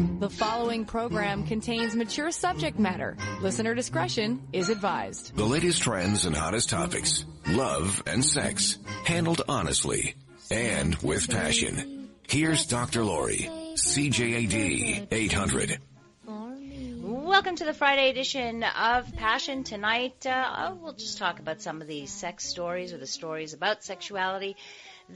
The following program contains mature subject matter. Listener discretion is advised. The latest trends and hottest topics, love and sex, handled honestly and with passion. Here's Dr. Lori, CJAD 800. Welcome to the Friday edition of Passion. Tonight, uh, we'll just talk about some of the sex stories or the stories about sexuality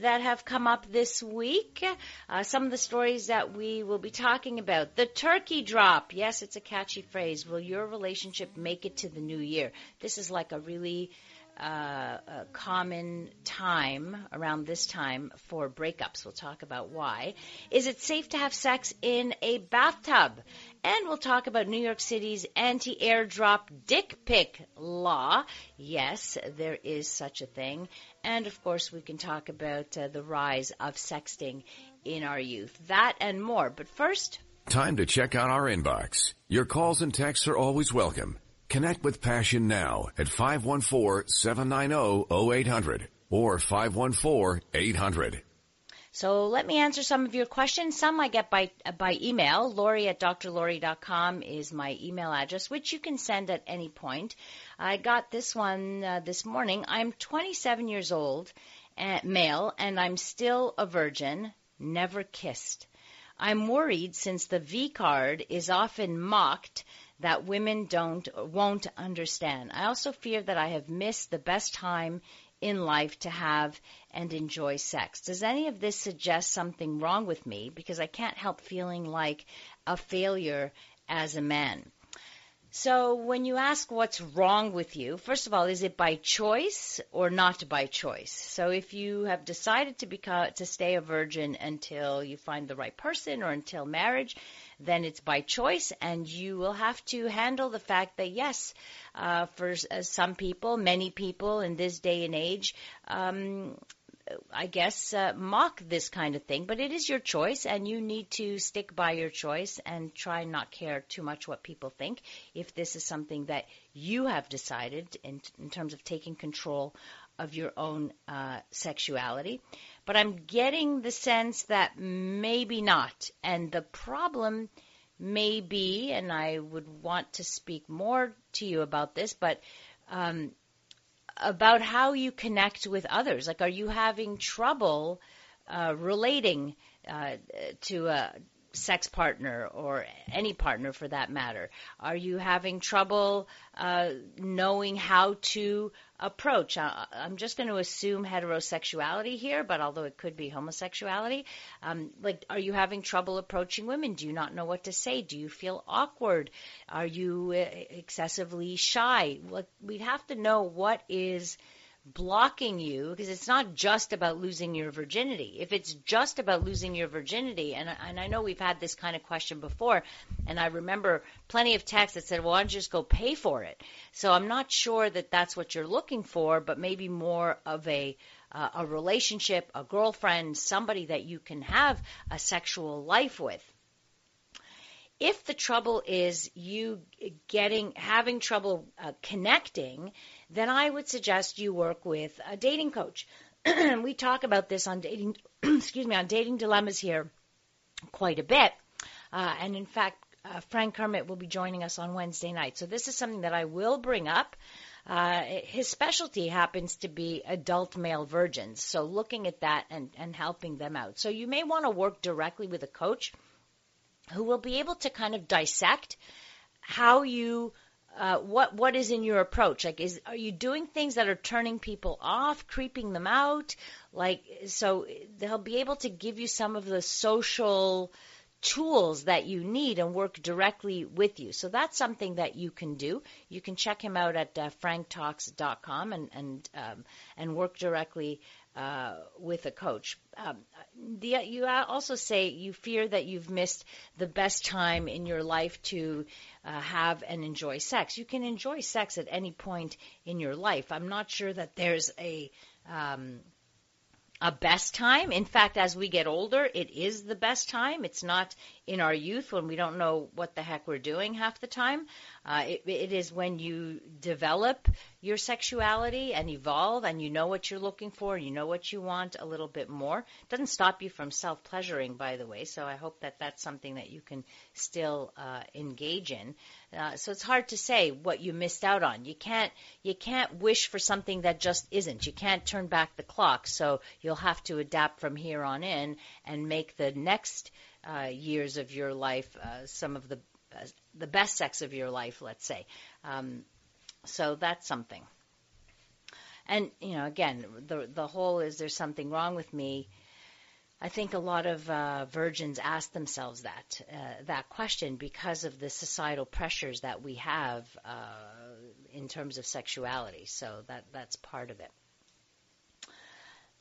that have come up this week. Uh, some of the stories that we will be talking about. The turkey drop. Yes, it's a catchy phrase. Will your relationship make it to the new year? This is like a really uh, a common time around this time for breakups. We'll talk about why. Is it safe to have sex in a bathtub? And we'll talk about New York City's anti airdrop dick pic law. Yes, there is such a thing. And of course, we can talk about uh, the rise of sexting in our youth. That and more. But first, time to check out our inbox. Your calls and texts are always welcome. Connect with Passion now at 514-790-0800 or 514-800. So let me answer some of your questions. Some I get by by email. Lori at drlori.com is my email address, which you can send at any point. I got this one uh, this morning. I'm 27 years old, uh, male, and I'm still a virgin, never kissed. I'm worried since the V card is often mocked that women don't won't understand. I also fear that I have missed the best time in life to have and enjoy sex. Does any of this suggest something wrong with me because I can't help feeling like a failure as a man? So when you ask what's wrong with you, first of all, is it by choice or not by choice? So if you have decided to become to stay a virgin until you find the right person or until marriage, then it's by choice, and you will have to handle the fact that yes, uh, for uh, some people, many people in this day and age, um, I guess, uh, mock this kind of thing, but it is your choice, and you need to stick by your choice and try not care too much what people think if this is something that you have decided in, in terms of taking control of your own uh, sexuality. But I'm getting the sense that maybe not. And the problem may be, and I would want to speak more to you about this, but um, about how you connect with others. Like, are you having trouble uh, relating uh, to a sex partner or any partner for that matter? Are you having trouble uh, knowing how to approach? Uh, I'm just going to assume heterosexuality here, but although it could be homosexuality, um, like, are you having trouble approaching women? Do you not know what to say? Do you feel awkward? Are you uh, excessively shy? Like, we'd have to know what is blocking you because it's not just about losing your virginity. If it's just about losing your virginity, and, and I know we've had this kind of question before, and I remember plenty of texts that said, well, why don't just go pay for it? So I'm not sure that that's what you're looking for, but maybe more of a uh, a relationship, a girlfriend, somebody that you can have a sexual life with if the trouble is you getting having trouble uh, connecting then I would suggest you work with a dating coach. we talk about this on dating, excuse me, on dating dilemmas here quite a bit. Uh, and in fact, uh, Frank Kermit will be joining us on Wednesday night. So this is something that I will bring up. Uh, his specialty happens to be adult male virgins. So looking at that and, and helping them out. So you may want to work directly with a coach who will be able to kind of dissect how you uh, what what is in your approach? Like, is are you doing things that are turning people off, creeping them out? Like, so they'll be able to give you some of the social tools that you need and work directly with you. So that's something that you can do. You can check him out at uh, franktalks.com and and um, and work directly uh, with a coach. Um, the, you also say you fear that you've missed the best time in your life to uh, have and enjoy sex. You can enjoy sex at any point in your life. I'm not sure that there's a um, a best time. In fact, as we get older, it is the best time. It's not in our youth when we don't know what the heck we're doing half the time. Uh, it, it is when you develop your sexuality and evolve and you know what you're looking for, and you know what you want a little bit more. It doesn't stop you from self pleasuring, by the way, so I hope that that's something that you can still uh, engage in. Uh, so it's hard to say what you missed out on. You can't you can't wish for something that just isn't. You can't turn back the clock. So you'll have to adapt from here on in and make the next uh, years of your life uh, some of the uh, the best sex of your life, let's say. Um, so that's something. And you know, again, the the whole is there's something wrong with me? I think a lot of uh, virgins ask themselves that uh, that question because of the societal pressures that we have uh, in terms of sexuality. So that that's part of it.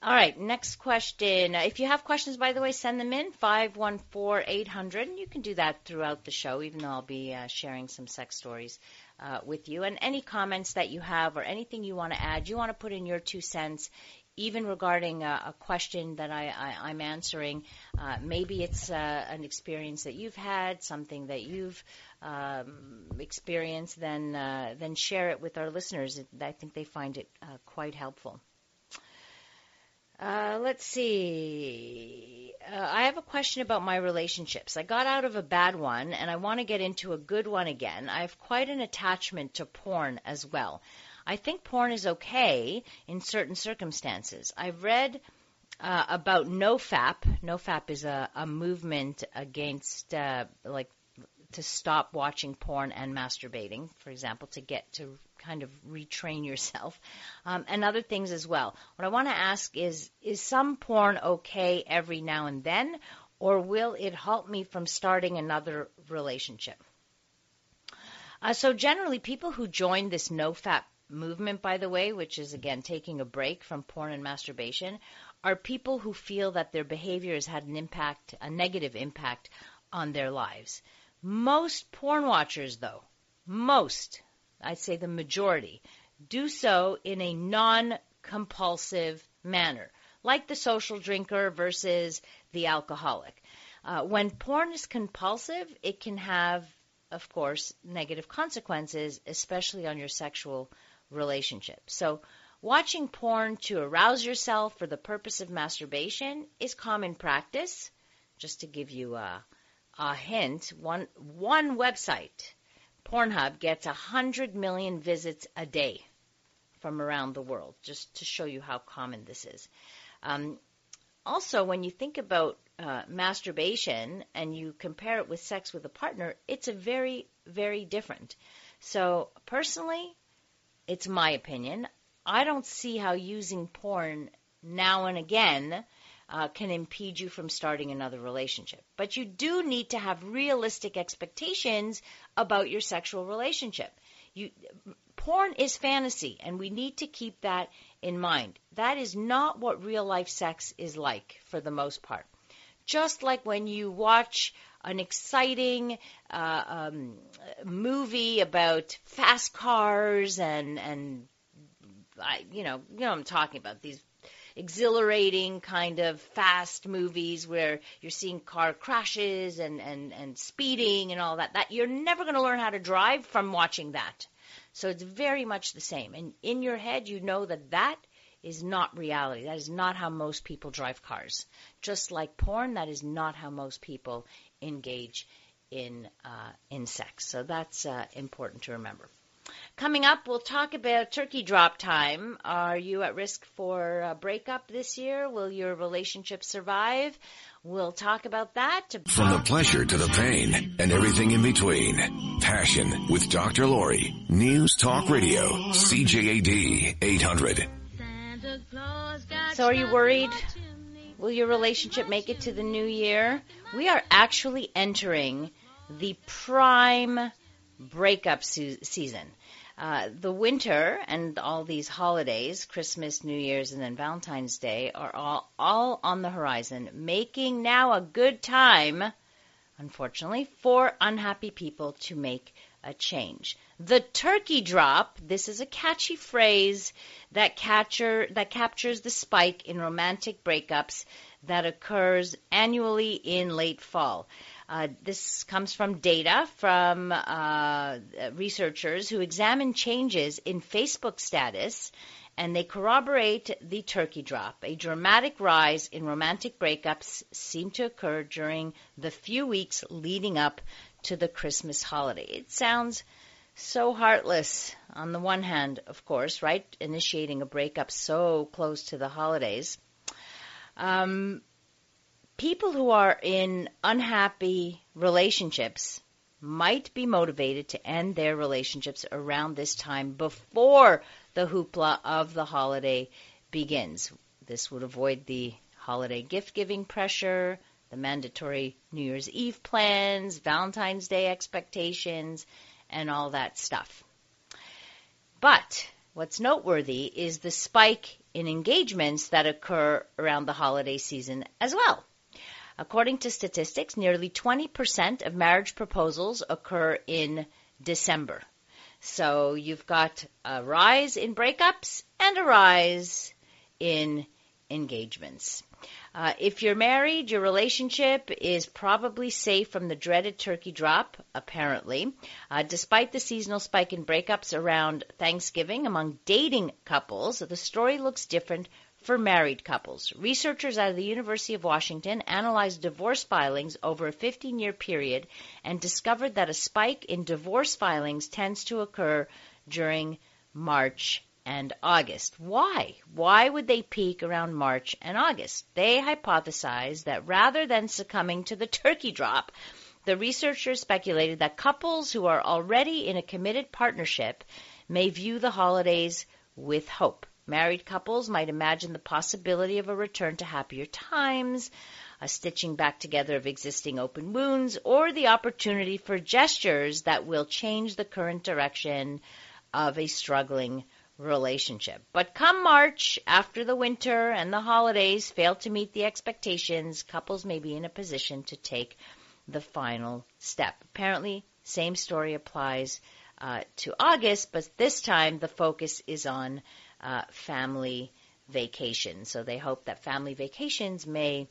All right, next question. If you have questions, by the way, send them in 514-800, you can do that throughout the show, even though I'll be uh, sharing some sex stories uh, with you. And any comments that you have or anything you want to add, you want to put in your two cents, even regarding a, a question that I, am answering. Uh, maybe it's uh, an experience that you've had, something that you've um, experienced, then, uh, then share it with our listeners. I think they find it uh, quite helpful. Uh, let's see. Uh, I have a question about my relationships. I got out of a bad one and I want to get into a good one again. I have quite an attachment to porn as well. I think porn is okay in certain circumstances. I've read uh, about NoFap. NoFap is a, a movement against, uh, like, to stop watching porn and masturbating, for example, to get to kind of retrain yourself, um, and other things as well. What I want to ask is, is some porn okay every now and then, or will it halt me from starting another relationship? Uh, so generally, people who join this NoFap movement, by the way, which is again taking a break from porn and masturbation, are people who feel that their behavior has had an impact, a negative impact on their lives. Most porn watchers, though, most, I'd say the majority, do so in a non compulsive manner, like the social drinker versus the alcoholic. Uh, when porn is compulsive, it can have, of course, negative consequences, especially on your sexual relationship. So, watching porn to arouse yourself for the purpose of masturbation is common practice. Just to give you a, a hint, one one website Pornhub gets 100 million visits a day from around the world, just to show you how common this is. Um, also, when you think about uh, masturbation and you compare it with sex with a partner, it's a very, very different. So, personally, it's my opinion. I don't see how using porn now and again uh, can impede you from starting another relationship. But you do need to have realistic expectations about your sexual relationship. You, porn is fantasy, and we need to keep that in mind. That is not what real life sex is like for the most part. Just like when you watch an exciting uh, um, movie about fast cars and and I, you know, you know I'm talking about these exhilarating kind of fast movies where you're seeing car crashes and, and, and speeding and all that. That you're never going to learn how to drive from watching that. So it's very much the same. And in your head, you know that that is not reality. That is not how most people drive cars. Just like porn, that is not how most people engage in uh, in sex. So that's uh, important to remember. Coming up, we'll talk about turkey drop time. Are you at risk for a breakup this year? Will your relationship survive? We'll talk about that. From the pleasure to the pain and everything in between. Passion with Dr. Lori. News Talk Radio. CJAD 800. So are you worried? Will your relationship make it to the new year? We are actually entering the prime breakup su- season. Uh, the winter and all these holidays, Christmas, New Year's, and then Valentine's Day, are all, all on the horizon, making now a good time unfortunately, for unhappy people to make a change. The turkey drop, this is a catchy phrase that catcher that captures the spike in romantic breakups that occurs annually in late fall. Uh, this comes from data from uh, researchers who examine changes in Facebook status and they corroborate the turkey drop. A dramatic rise in romantic breakups seemed to occur during the few weeks leading up to the Christmas holiday. It sounds so heartless on the one hand, of course, right? Initiating a breakup so close to the holidays. Um, people who are in unhappy relationships might be motivated to end their relationships around this time before the hoopla of the holiday begins. This would avoid the holiday gift giving pressure, the mandatory New Year's Eve plans, Valentine's Day expectations, and all that stuff. But what's noteworthy is the spike in engagements that occur around the holiday season as well. According to statistics, nearly 20% of marriage proposals occur in December. So you've got a rise in breakups and a rise in engagements. Uh, if you're married, your relationship is probably safe from the dreaded turkey drop, apparently. Uh, despite the seasonal spike in breakups around Thanksgiving among dating couples, the story looks different for married couples. Researchers of the University of Washington analyzed divorce filings over a 15 year period and discovered that a spike in divorce filings tends to occur during March and August. Why? Why would they peak around March and August? They hypothesized that rather than succumbing to the turkey drop, the researchers speculated that couples who are already in a committed partnership may view the holidays with hope. Married couples might imagine the possibility of a return to happier times, a stitching back together of existing open wounds, or the opportunity for gestures that will change the current direction of a struggling relationship. But come March, after the winter and the holidays fail to meet the expectations, couples may be in a position to take the final step. Apparently, same story applies uh, to August, but this time the focus is on uh, family vacation. So they hope that family vacations may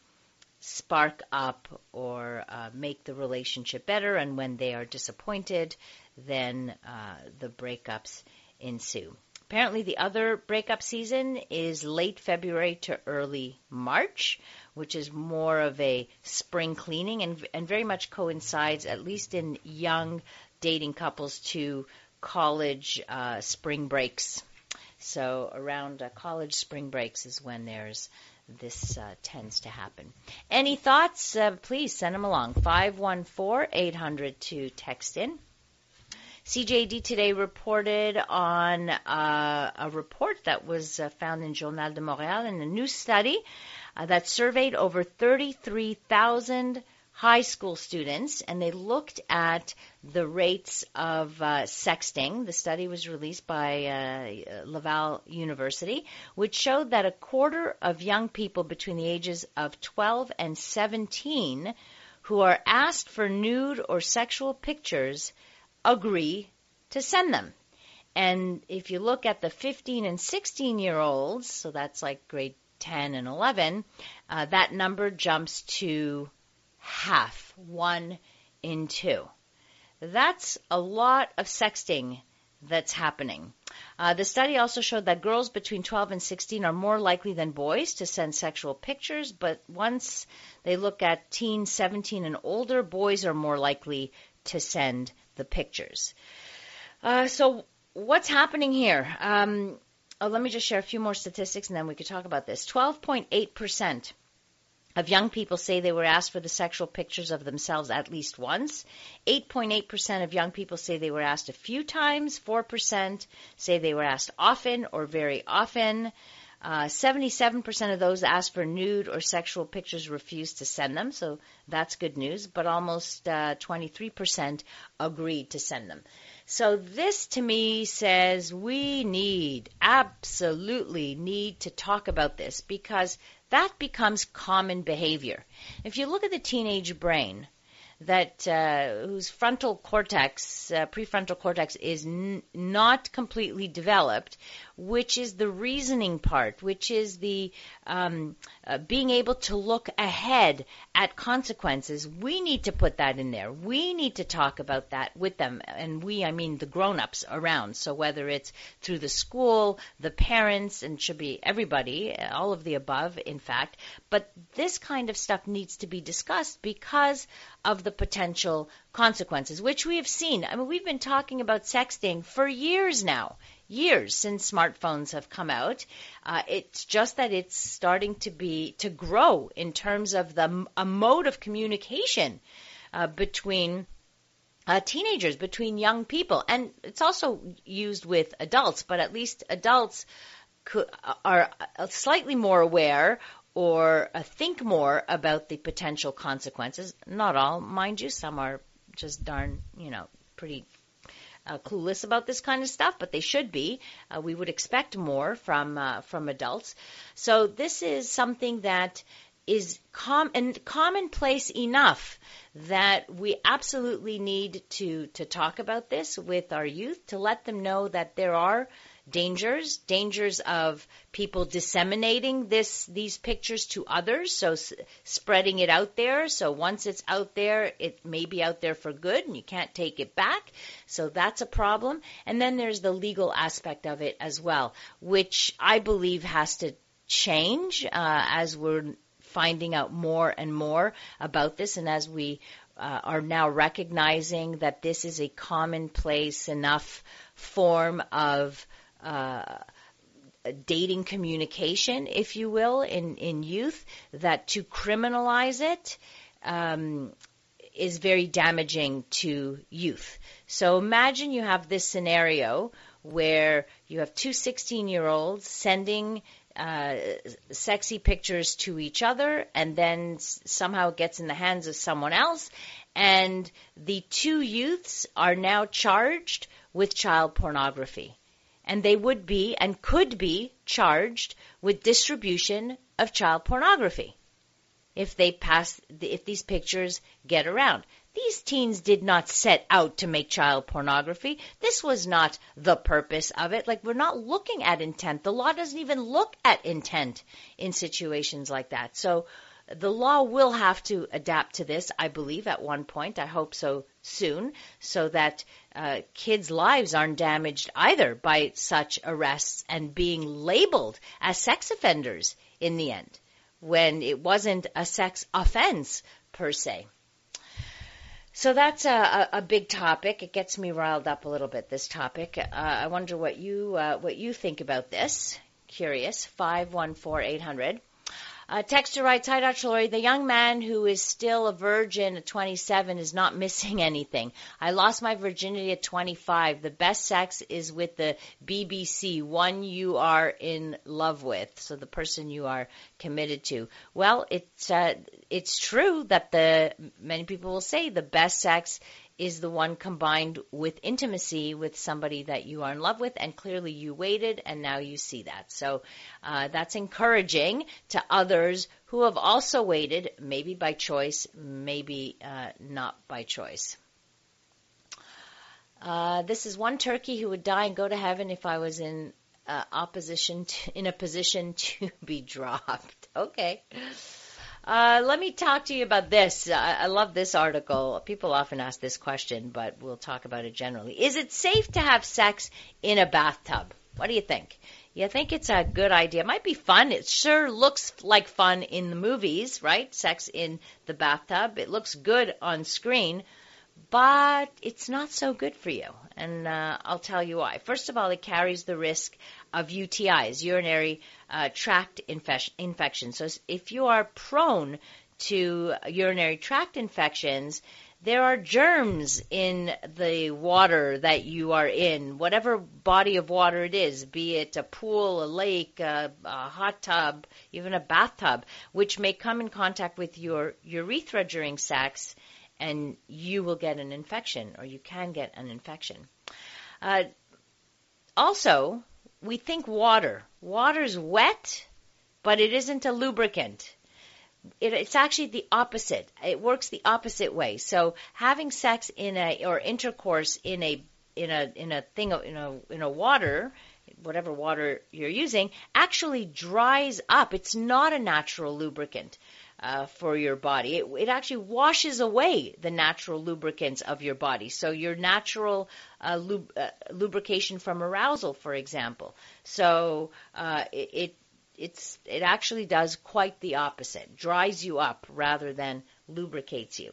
spark up or uh, make the relationship better. And when they are disappointed, then uh, the breakups ensue. Apparently, the other breakup season is late February to early March, which is more of a spring cleaning and, and very much coincides, at least in young dating couples, to college uh, spring breaks. So around uh, college spring breaks is when there's this uh, tends to happen. Any thoughts? Uh, please send them along. 514-800 to text in. CJAD today reported on uh, a report that was uh, found in Journal de Montréal in a new study uh, that surveyed over 33,000 high school students and they looked at the rates of uh, sexting. The study was released by uh, Laval University, which showed that a quarter of young people between the ages of 12 and 17 who are asked for nude or sexual pictures agree to send them. And if you look at the 15 and 16 year olds, so that's like grade 10 and 11, uh, that number jumps to half, one in two. That's a lot of sexting that's happening. Uh, the study also showed that girls between 12 and 16 are more likely than boys to send sexual pictures, but once they look at teens 17 and older, boys are more likely to send the pictures. Uh, so, what's happening here? Um, oh, let me just share a few more statistics and then we could talk about this. 12.8% of young people say they were asked for the sexual pictures of themselves at least once. 8.8% of young people say they were asked a few times. 4% say they were asked often or very often. Uh, 77% of those asked for nude or sexual pictures refused to send them, so that's good news, but almost uh, 23% agreed to send them. So this to me says we need, absolutely need to talk about this because that becomes common behavior. If you look at the teenage brain, that uh, whose frontal cortex, uh, prefrontal cortex, is n- not completely developed, which is the reasoning part, which is the um, uh, being able to look ahead at consequences. We need to put that in there. We need to talk about that with them, and we, I mean the grown-ups around. So whether it's through the school, the parents, and should be everybody, all of the above, in fact. But this kind of stuff needs to be discussed because of the potential consequences, which we have seen. I mean, we've been talking about sexting for years now years since smartphones have come out. Uh, it's just that it's starting to be to grow in terms of the a mode of communication uh, between. Uh, teenagers, between young people, and it's also used with adults, but at least adults could, are slightly more aware or uh, think more about the potential consequences. Not all, mind you, some are just darn, you know, pretty uh, clueless about this kind of stuff, but they should be. Uh, we would expect more from uh, from adults. So this is something that is com- and commonplace enough that we absolutely need to to talk about this with our youth to let them know that there are dangers, dangers of people disseminating this these pictures to others, so s- spreading it out there. So once it's out there, it may be out there for good, and you can't take it back. So that's a problem. And then there's the legal aspect of it as well, which I believe has to change uh, as we're finding out more and more about this, and as we uh, are now recognizing that this is a commonplace enough form of uh, dating communication, if you will, in, in youth, that to criminalize it um, is very damaging to youth. So imagine you have this scenario where you have two 16 year olds sending uh, sexy pictures to each other, and then somehow it gets in the hands of someone else, and the two youths are now charged with child pornography and they would be and could be charged with distribution of child pornography if they pass if these pictures get around. These teens did not set out to make child pornography. This was not the purpose of it. Like we're not looking at intent. The law doesn't even look at intent in situations like that. So the law will have to adapt to this, I believe, at one point. I hope so soon, so that uh, kids' lives aren't damaged either by such arrests and being labeled as sex offenders in the end, when it wasn't a sex offense per se. So that's a, a, big topic. It gets me riled up a little bit. This topic. Uh, I wonder what you uh, what you think about this. Curious. Five one four eight hundred. Uh, Texter writes, Hi, Dr. Lori. The young man who is still a virgin at 27 is not missing anything. I lost my virginity at 25. The best sex is with the BBC, one you are in love with, so the person you are committed to. Well, it's uh, it's true that the many people will say the best sex is the one combined with intimacy with somebody that you are in love with, and clearly you waited, and now you see that. So uh, that's encouraging to others who have also waited, maybe by choice, maybe uh, not by choice. Uh, this is one turkey who would die and go to heaven if I was in uh, opposition to, in a position to be dropped. Okay. Uh, let me talk to you about this. I, I love this article. People often ask this question, but we'll talk about it generally. Is it safe to have sex in a bathtub? What do you think? You think it's a good idea? It might be fun. It sure looks like fun in the movies, right? Sex in the bathtub. It looks good on screen, but it's not so good for you. And uh, I'll tell you why. First of all, it carries the risk of UTIs, urinary uh, tract infec- infections. So if you are prone to urinary tract infections, there are germs in the water that you are in, whatever body of water it is, be it a pool, a lake, a, a, hot tub, even a bathtub, which may come in contact with your urethra during sex, and you will get an infection, or you can get an infection. Uh, also, we think water. Water's wet, but it isn't a lubricant. it, it's actually the opposite. It works the opposite way. So having sex in a or intercourse in a in a in a thing of in a in a water whatever water you're using actually dries up. It's not a natural lubricant. Uh, for your body. It, it, actually washes away the natural lubricants of your body. So your natural uh, lub- uh, lubrication from arousal, for example. So uh, it, it it's it actually does quite the opposite. Dries you up rather than lubricates you.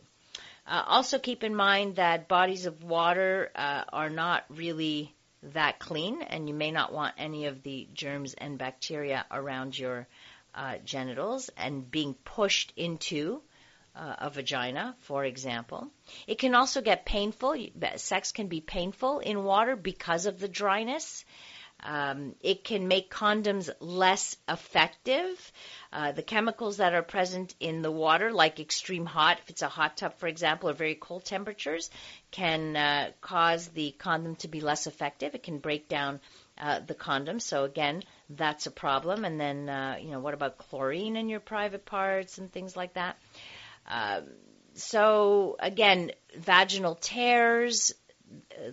Uh, also keep in mind that bodies of water uh, are not really that clean, and you may not want any of the germs and bacteria around your uh, genitals and being pushed into uh, a vagina, for example. It can also get painful. Sex can be painful in water because of the dryness. Um, it can make condoms less effective. Uh, the chemicals that are present in the water, like extreme hot, if it's a hot tub, for example, or very cold temperatures, can uh, cause the condom to be less effective. It can break down uh, the condom. So again, that's a problem. And then, uh, you know, what about chlorine in your private parts and things like that? Um, so again, vaginal tears,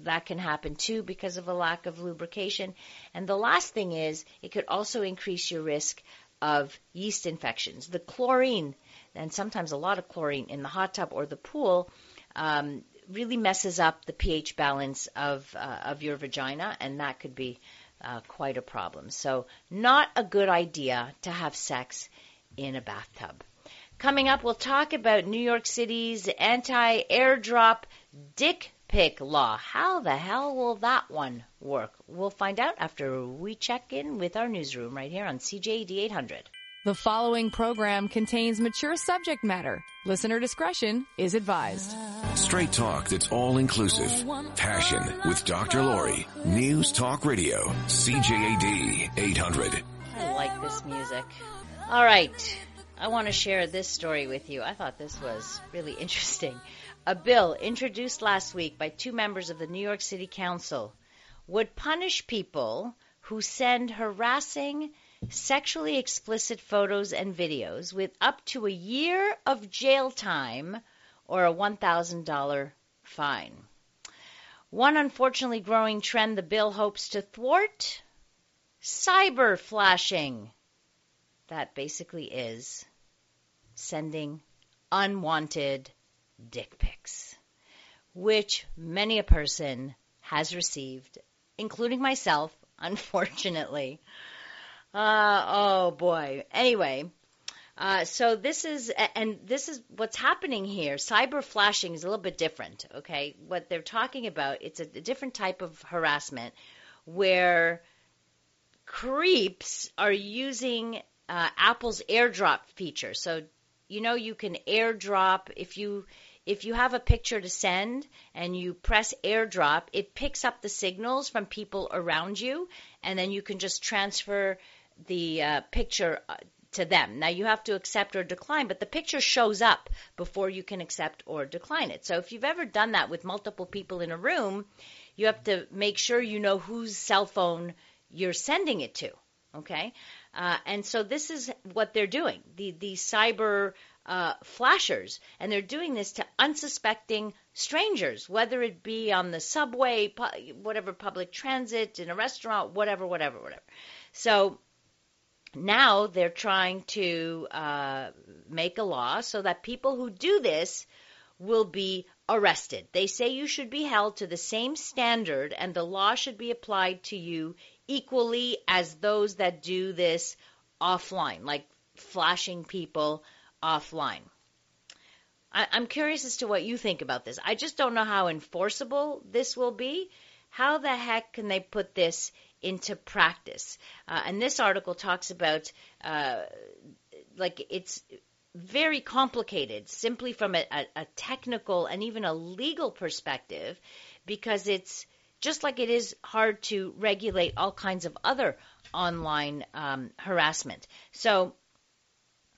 that can happen too because of a lack of lubrication. And the last thing is it could also increase your risk of yeast infections. The chlorine, and sometimes a lot of chlorine in the hot tub or the pool, um, really messes up the pH balance of uh, of your vagina, and that could be uh, quite a problem. So, not a good idea to have sex in a bathtub. Coming up, we'll talk about New York City's anti-airdrop dick pic law. How the hell will that one work? We'll find out after we check in with our newsroom right here on CJAD 800. The following program contains mature subject matter. Listener discretion is advised. Straight talk that's all inclusive. Passion with Dr. Lori. News Talk Radio. CJAD 800. I like this music. All right. I want to share this story with you. I thought this was really interesting. A bill introduced last week by two members of the New York City Council would punish people who send harassing, sexually explicit photos and videos with up to a year of jail time or a $1,000 fine. One unfortunately growing trend the bill hopes to thwart cyber flashing. That basically is sending unwanted dick pics, which many a person has received, including myself, unfortunately. Uh, oh boy. Anyway, uh, so this is, and this is what's happening here. Cyber flashing is a little bit different, okay? What they're talking about, it's a, a different type of harassment where creeps are using uh, Apple's AirDrop feature. So, you know, you can AirDrop if you if you have a picture to send and you press airdrop, it picks up the signals from people around you, and then you can just transfer the uh, picture uh, to them. Now you have to accept or decline, but the picture shows up before you can accept or decline it. So if you've ever done that with multiple people in a room, you have to make sure you know whose cell phone you're sending it to. Okay, uh, and so this is what they're doing. The the cyber uh, flashers, and they're doing this to unsuspecting strangers, whether it be on the subway, pu- whatever public transit, in a restaurant, whatever, whatever, whatever. So now they're trying to uh, make a law so that people who do this will be arrested. They say you should be held to the same standard and the law should be applied to you equally as those that do this offline, like flashing people offline. I, am curious as to what you think about this. I just don't know how enforceable this will be. How the heck can they put this into practice? Uh, and this article talks about uh, like it's very complicated simply from a, a, a technical and even a legal perspective because it's just like it is hard to regulate all kinds of other online um, harassment. So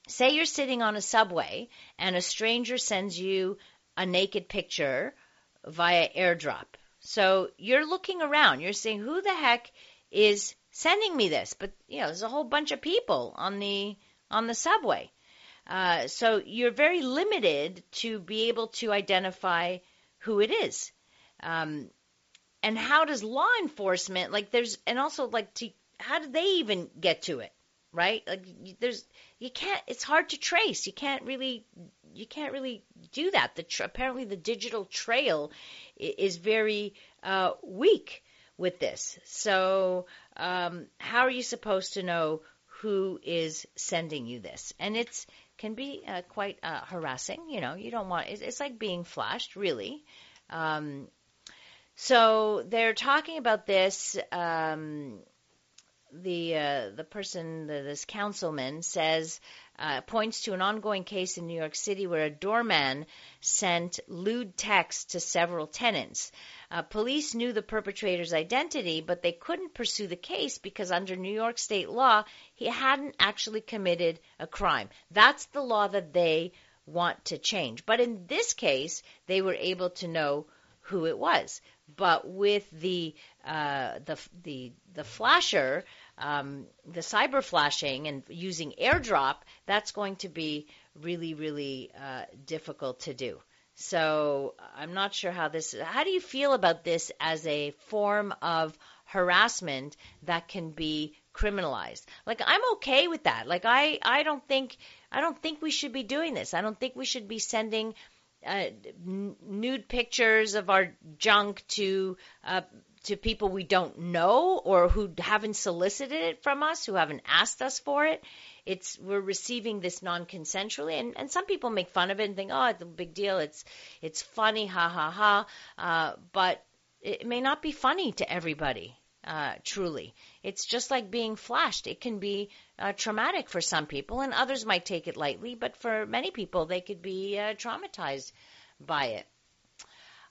Say you're sitting on a subway and a stranger sends you a naked picture via airdrop. So you're looking around, you're saying, who the heck is sending me this? But, you know, there's a whole bunch of people on the, on the subway. Uh, so you're very limited to be able to identify who it is. Um, and how does law enforcement like there's and also like to how do they even get to it right like there's you can't it's hard to trace you can't really you can't really do that. The apparently the digital trail is very uh, weak with this. So um, how are you supposed to know who is sending you this? And it's can be uh, quite uh, harassing you know. You don't want it's, it's like being flashed really. Um, so they're talking about this. Um, the uh, the person, the, this councilman, says uh, points to an ongoing case in New York City where a doorman sent lewd texts to several tenants. Uh, police knew the perpetrator's identity, but they couldn't pursue the case because under New York state law, he hadn't actually committed a crime. That's the law that they want to change. But in this case, they were able to know who it was. But with the uh, the the the flasher, um, the cyber flashing and using AirDrop, that's going to be really really uh, difficult to do. So I'm not sure how this. How do you feel about this as a form of harassment that can be criminalized? Like I'm okay with that. Like I I don't think I don't think we should be doing this. I don't think we should be sending uh, n- nude pictures of our junk to uh, to people we don't know or who haven't solicited it from us, who haven't asked us for it. It's we're receiving this non-consensually, and, and some people make fun of it and think, oh, it's a big deal. It's it's funny, ha ha ha. Uh, but it may not be funny to everybody. Uh, truly, it's just like being flashed. It can be uh, traumatic for some people, and others might take it lightly, but for many people, they could be uh, traumatized by it.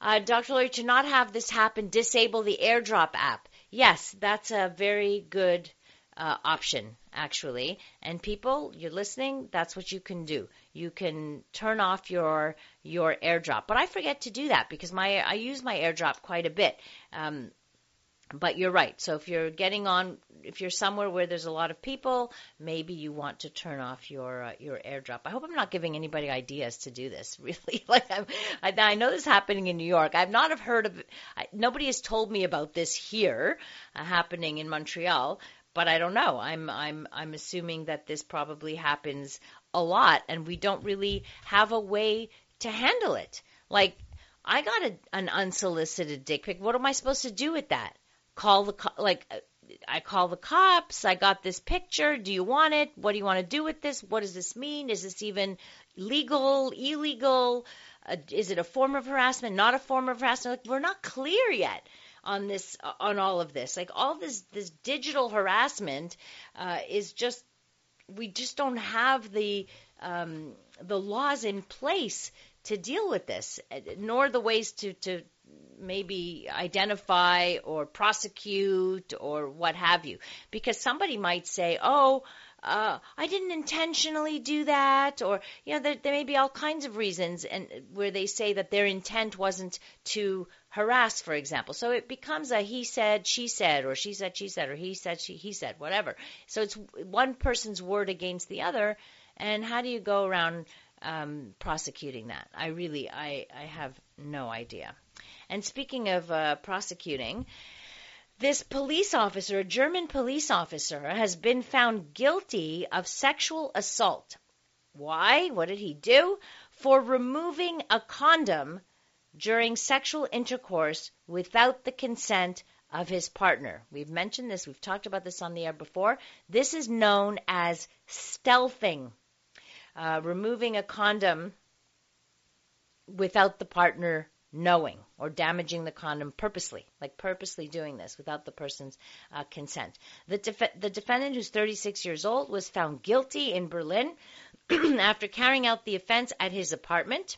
Uh, Dr. Lori, to not have this happen, disable the AirDrop app. Yes, that's a very good uh, option, actually. And people, you're listening, that's what you can do. You can turn off your your AirDrop. But I forget to do that because my I use my AirDrop quite a bit. Um, but you're right. So if you're getting on, if you're somewhere where there's a lot of people, maybe you want to turn off your uh, your AirDrop. I hope I'm not giving anybody ideas to do this. Really, like I'm, I, I know this is happening in New York. I've not have heard of. I, nobody has told me about this here uh, happening in Montreal. But I don't know. I'm I'm I'm assuming that this probably happens a lot, and we don't really have a way to handle it. Like I got a, an unsolicited dick pic. What am I supposed to do with that? Call the co- like I call the cops. I got this picture. Do you want it? What do you want to do with this? What does this mean? Is this even legal, illegal? Uh, is it a form of harassment? Not a form of harassment? Like, we're not clear yet on this, on all of this. Like all this, this digital harassment uh, is just, we just don't have the um, the laws in place to deal with this, nor the ways to to maybe identify or prosecute or what have you. Because somebody might say, oh, uh, I didn't intentionally do that, or you know, there, there may be all kinds of reasons, and where they say that their intent wasn't to harass, for example. So it becomes a he said, she said, or she said, she said, or he said, she he said, whatever. So it's one person's word against the other, and how do you go around um, prosecuting that? I really, I, I have no idea. And speaking of uh, prosecuting, this police officer, a German police officer, has been found guilty of sexual assault. Why? What did he do? For removing a condom during sexual intercourse without the consent of his partner. We've mentioned this, we've talked about this on the air before. This is known as stealthing. Uh, removing a condom without the partner knowing or damaging the condom purposely, like purposely doing this without the person's uh, consent. The, def- the defendant, who's 36 years old, was found guilty in Berlin after carrying out the offense at his apartment.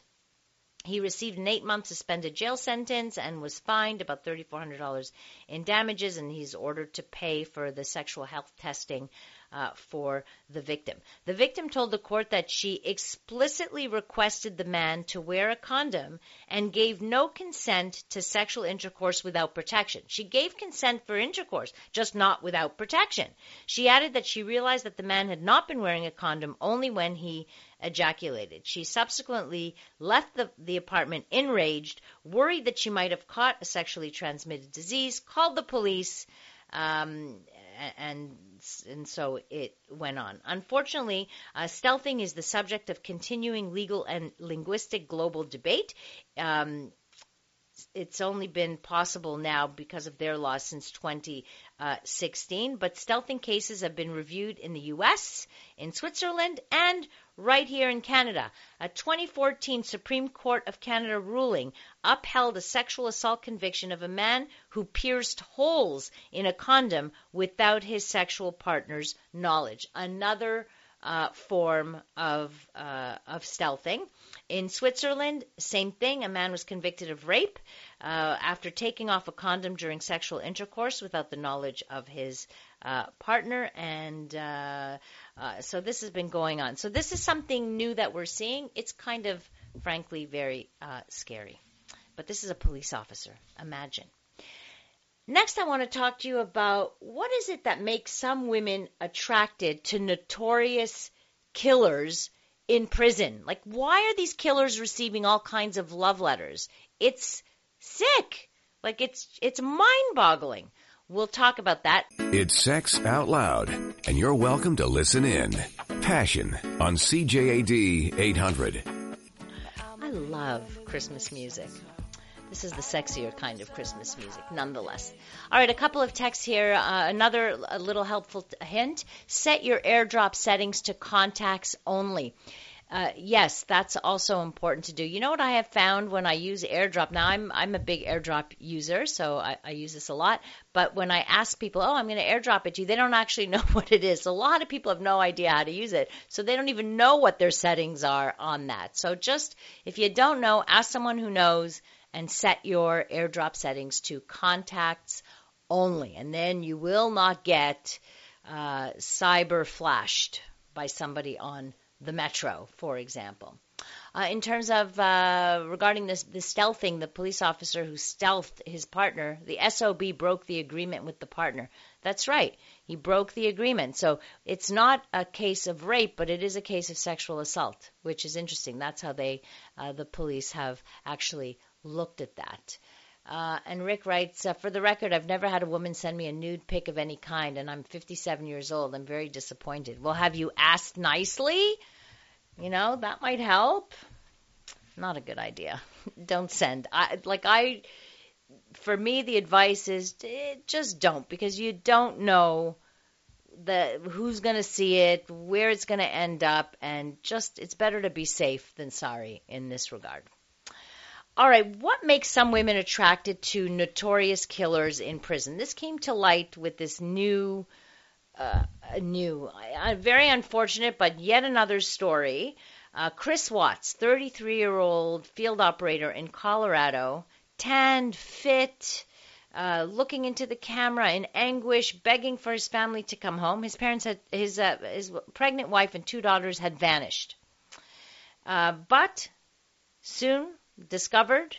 He received an eight month suspended jail sentence and was fined about $3,400 in damages, and he's ordered to pay for the sexual health testing uh, for the victim. The victim told the court that she explicitly requested the man to wear a condom and gave no consent to sexual intercourse without protection. She gave consent for intercourse, just not without protection. She added that she realized that the man had not been wearing a condom only when he ejaculated. She subsequently left the, the apartment enraged, worried that she might have caught a sexually transmitted disease, called the police, um, and and so it went on. Unfortunately, uh, stealthing is the subject of continuing legal and linguistic global debate. Um, it's only been possible now because of their law since 2016, but stealthing cases have been reviewed in the U.S., in Switzerland, and right here in Canada. A 2014 Supreme Court of Canada ruling upheld a sexual assault conviction of a man who pierced holes in a condom without his sexual partner's knowledge. Another uh, form of uh, of stealthing. In Switzerland, same thing. A man was convicted of rape uh, after taking off a condom during sexual intercourse without the knowledge of his uh, partner, and uh, uh, so this has been going on. So this is something new that we're seeing. It's kind of, frankly, very scary. But this is a police officer. Imagine. Next, I want to talk to you about what is it that makes some women attracted to notorious killers in prison? Like, why are these killers receiving all kinds of love letters? It's sick. Like, it's it's mind-boggling. We'll talk about that. It's Sex Out Loud, and you're welcome to listen in. Passion on CJAD 800. I love Christmas music. This is the sexier kind of Christmas music, nonetheless. All right, a couple of texts here. Uh, another a little helpful hint set your airdrop settings to contacts only. Uh, yes, that's also important to do. You know what I have found when I use AirDrop? Now I'm I'm a big AirDrop user, so I, I use this a lot. But when I ask people, "Oh, I'm going to AirDrop it to you," they don't actually know what it is. A lot of people have no idea how to use it, so they don't even know what their settings are on that. So just if you don't know, ask someone who knows and set your airdrop settings to contacts only. And then you will not get uh, cyber flashed by somebody on the metro, for example. Uh, in terms of uh, regarding this the stealthing, the police officer who stealthed his partner, the SOB broke the agreement with the partner. That's right, he broke the agreement. So it's not a case of rape, but it is a case of sexual assault, which is interesting. That's how they, uh, the police, have actually looked at that. Uh, and Rick writes, uh, for the record, I've never had a woman send me a nude pic of any kind, and I'm 57 years old. I'm very disappointed. Well, have you asked nicely? You know, that might help. Not a good idea. don't send. I, like I, for me, the advice is eh, just don't because you don't know the who's going to see it, where it's going to end up, and just it's better to be safe than sorry in this regard. All right, what makes some women attracted to notorious killers in prison? This came to light with this new, uh, new, uh, very unfortunate, but yet another story. Uh, Chris Watts, 33 year old field operator in Colorado, tanned, fit, uh, looking into the camera in anguish, begging for his family to come home. His parents had his uh, his pregnant wife and two daughters had vanished. Uh, but soon discovered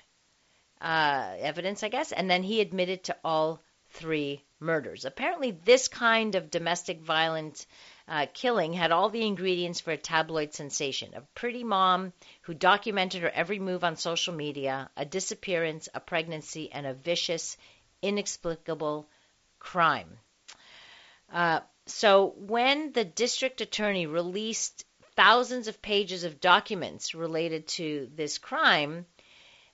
uh, evidence, I guess, and then he admitted to all three murders. Apparently, this kind of domestic violent uh, killing had all the ingredients for a tabloid sensation a pretty mom who documented her every move on social media, a disappearance, a pregnancy, and a vicious, inexplicable crime. Uh, so, when the district attorney released thousands of pages of documents related to this crime,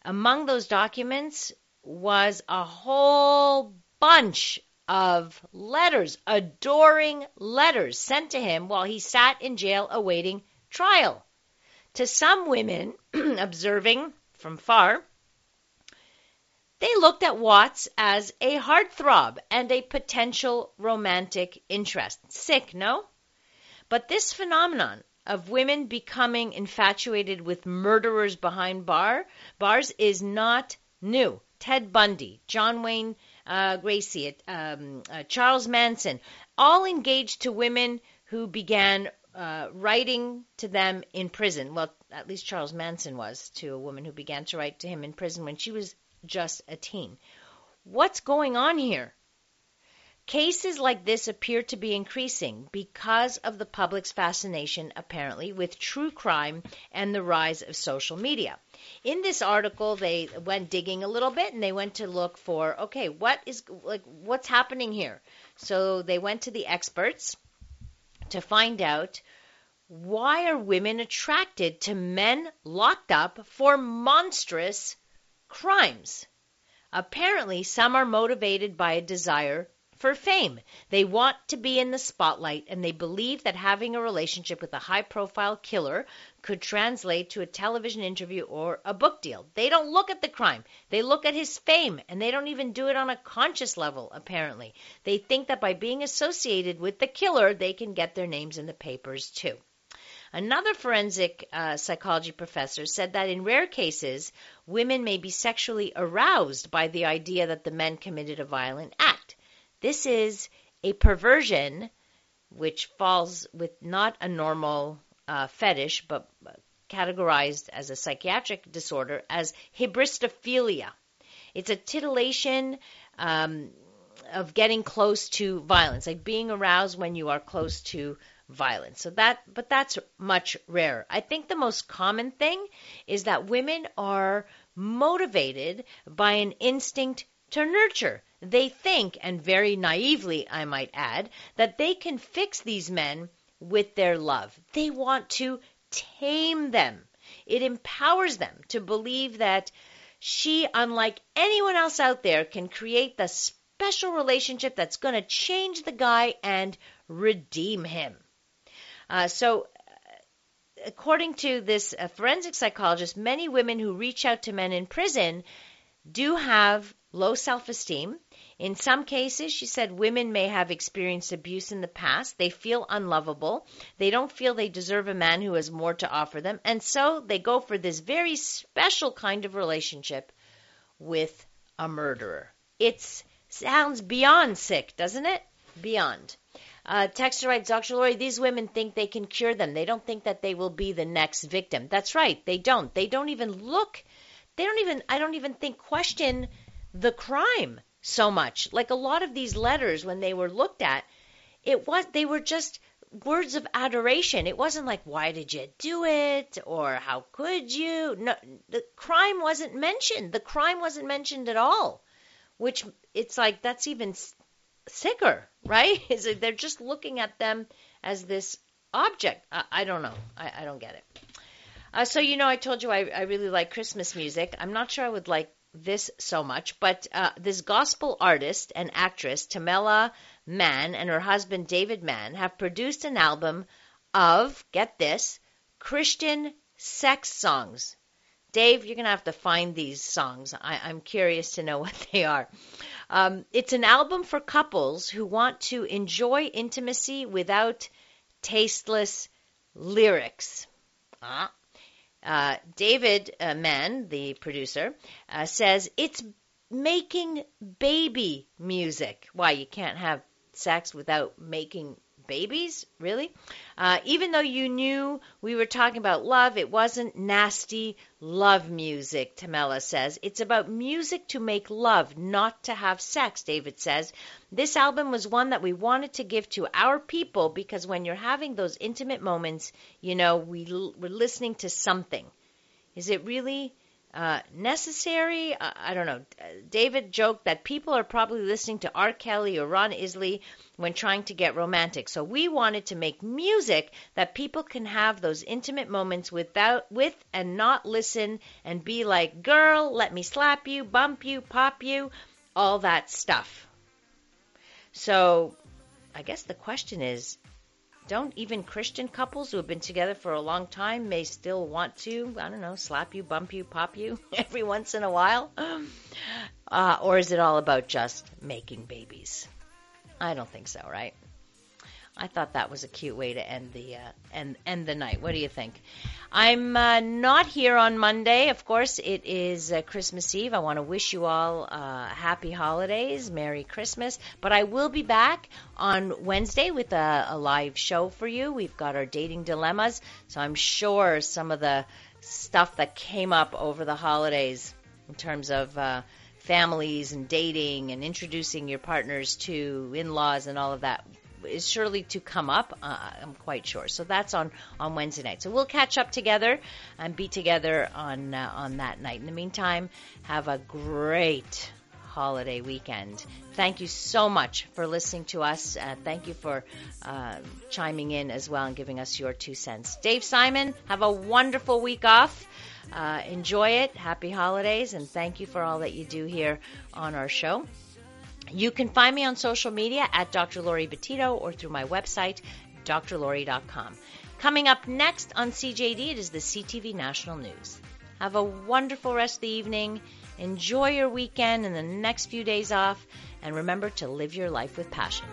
among those documents was a whole bunch of letters, adoring letters sent to him while he sat in jail awaiting trial. To some women, observing from far, they looked at Watts as a heartthrob and a potential romantic interest. Sick, no? But this phenomenon of women becoming infatuated with murderers behind bar bars is not new. Ted Bundy, John Wayne uh, Gacy, um, uh, Charles Manson, all engaged to women who began uh, writing to them in prison. Well, at least Charles Manson was to a woman who began to write to him in prison when she was just a teen. What's going on here? Cases like this appear to be increasing because of the public's fascination, apparently, with true crime and the rise of social media. In this article, they went digging a little bit and they went to look for, okay, what is like what's happening here? So they went to the experts to find out why are women attracted to men locked up for monstrous crimes? Apparently, some are motivated by a desire for fame. They want to be in the spotlight and they believe that having a relationship with a high profile killer could translate to a television interview or a book deal. They don't look at the crime. They look at his fame and they don't even do it on a conscious level, apparently. They think that by being associated with the killer, they can get their names in the papers too. Another forensic uh, psychology professor said that in rare cases, women may be sexually aroused by the idea that the men committed a violent act. This is a perversion which falls with not a normal uh, fetish, but categorized as a psychiatric disorder as hybristophilia. It's a titillation um, of getting close to violence, like being aroused when you are close to violence. So that, but that's much rarer. I think the most common thing is that women are motivated by an instinct to nurture. They think, and very naively, I might add, that they can fix these men with their love. They want to tame them. It empowers them to believe that she, unlike anyone else out there, can create the special relationship that's going to change the guy and redeem him. Uh, so, according to this uh, forensic psychologist, many women who reach out to men in prison do have low self esteem. In some cases, she said women may have experienced abuse in the past. They feel unlovable. They don't feel they deserve a man who has more to offer them. And so they go for this very special kind of relationship with a murderer. It sounds beyond sick, doesn't it? Beyond. Uh, Texter writes, Dr. Laurie, these women think they can cure them. They don't think that they will be the next victim. That's right. They don't. They don't even look. They don't even, I don't even think, question the crime so much. Like a lot of these letters, when they were looked at, it was they were just words of adoration. It wasn't like why did you do it or how could you? No, the crime wasn't mentioned. The crime wasn't mentioned at all. Which it's like that's even sicker, right? Is it they're just looking at them as this object? I, I don't know. I, I don't get it. Uh, so you know, I told you I, I really like Christmas music. I'm not sure I would like this so much, but uh, this gospel artist and actress, Tamela Mann, and her husband, David Mann, have produced an album of, get this, Christian sex songs. Dave, you're going to have to find these songs. I, am curious to know what they are. Um, it's an album for couples who want to enjoy intimacy without tasteless lyrics. Ah, uh, David uh, Mann, the producer, uh, says it's making baby music. Why, you can't have sex without making babies? Really? Uh, even though you knew we were talking about love, it wasn't nasty love music, Tamela says. It's about music to make love, not to have sex, David says. This album was one that we wanted to give to our people because when you're having those intimate moments, you know, we, we're listening to something. Is it really uh, necessary. Uh, I don't know. David joked that people are probably listening to R. Kelly or Ron Isley when trying to get romantic. So we wanted to make music that people can have those intimate moments without with and not listen and be like, "Girl, let me slap you, bump you, pop you," all that stuff. So, I guess the question is, don't even Christian couples who have been together for a long time may still want to, I don't know, slap you, bump you, pop you every once in a while? Uh, or is it all about just making babies? I don't think so, right? I thought that was a cute way to end the uh, end end the night. What do you think? I'm uh, not here on Monday. Of course, it is uh, Christmas Eve. I want to wish you all uh, happy holidays, Merry Christmas. But I will be back on Wednesday with a, a live show for you. We've got our dating dilemmas, so I'm sure some of the stuff that came up over the holidays in terms of uh, families and dating and introducing your partners to in-laws and all of that is surely to come up. Uh, I'm quite sure. So that's on on Wednesday night. So we'll catch up together and be together on uh, on that night. In the meantime, have a great holiday weekend. Thank you so much for listening to us. Uh, thank you for uh, chiming in as well and giving us your two cents. Dave Simon, have a wonderful week off. Uh, enjoy it. Happy holidays, and thank you for all that you do here on our show. You can find me on social media at Dr. Laurie Betito or through my website, drlori.com. Coming up next on CJAD, it is the CTV National News. Have a wonderful rest of the evening. Enjoy your weekend and the next few days off. And remember to live your life with passion.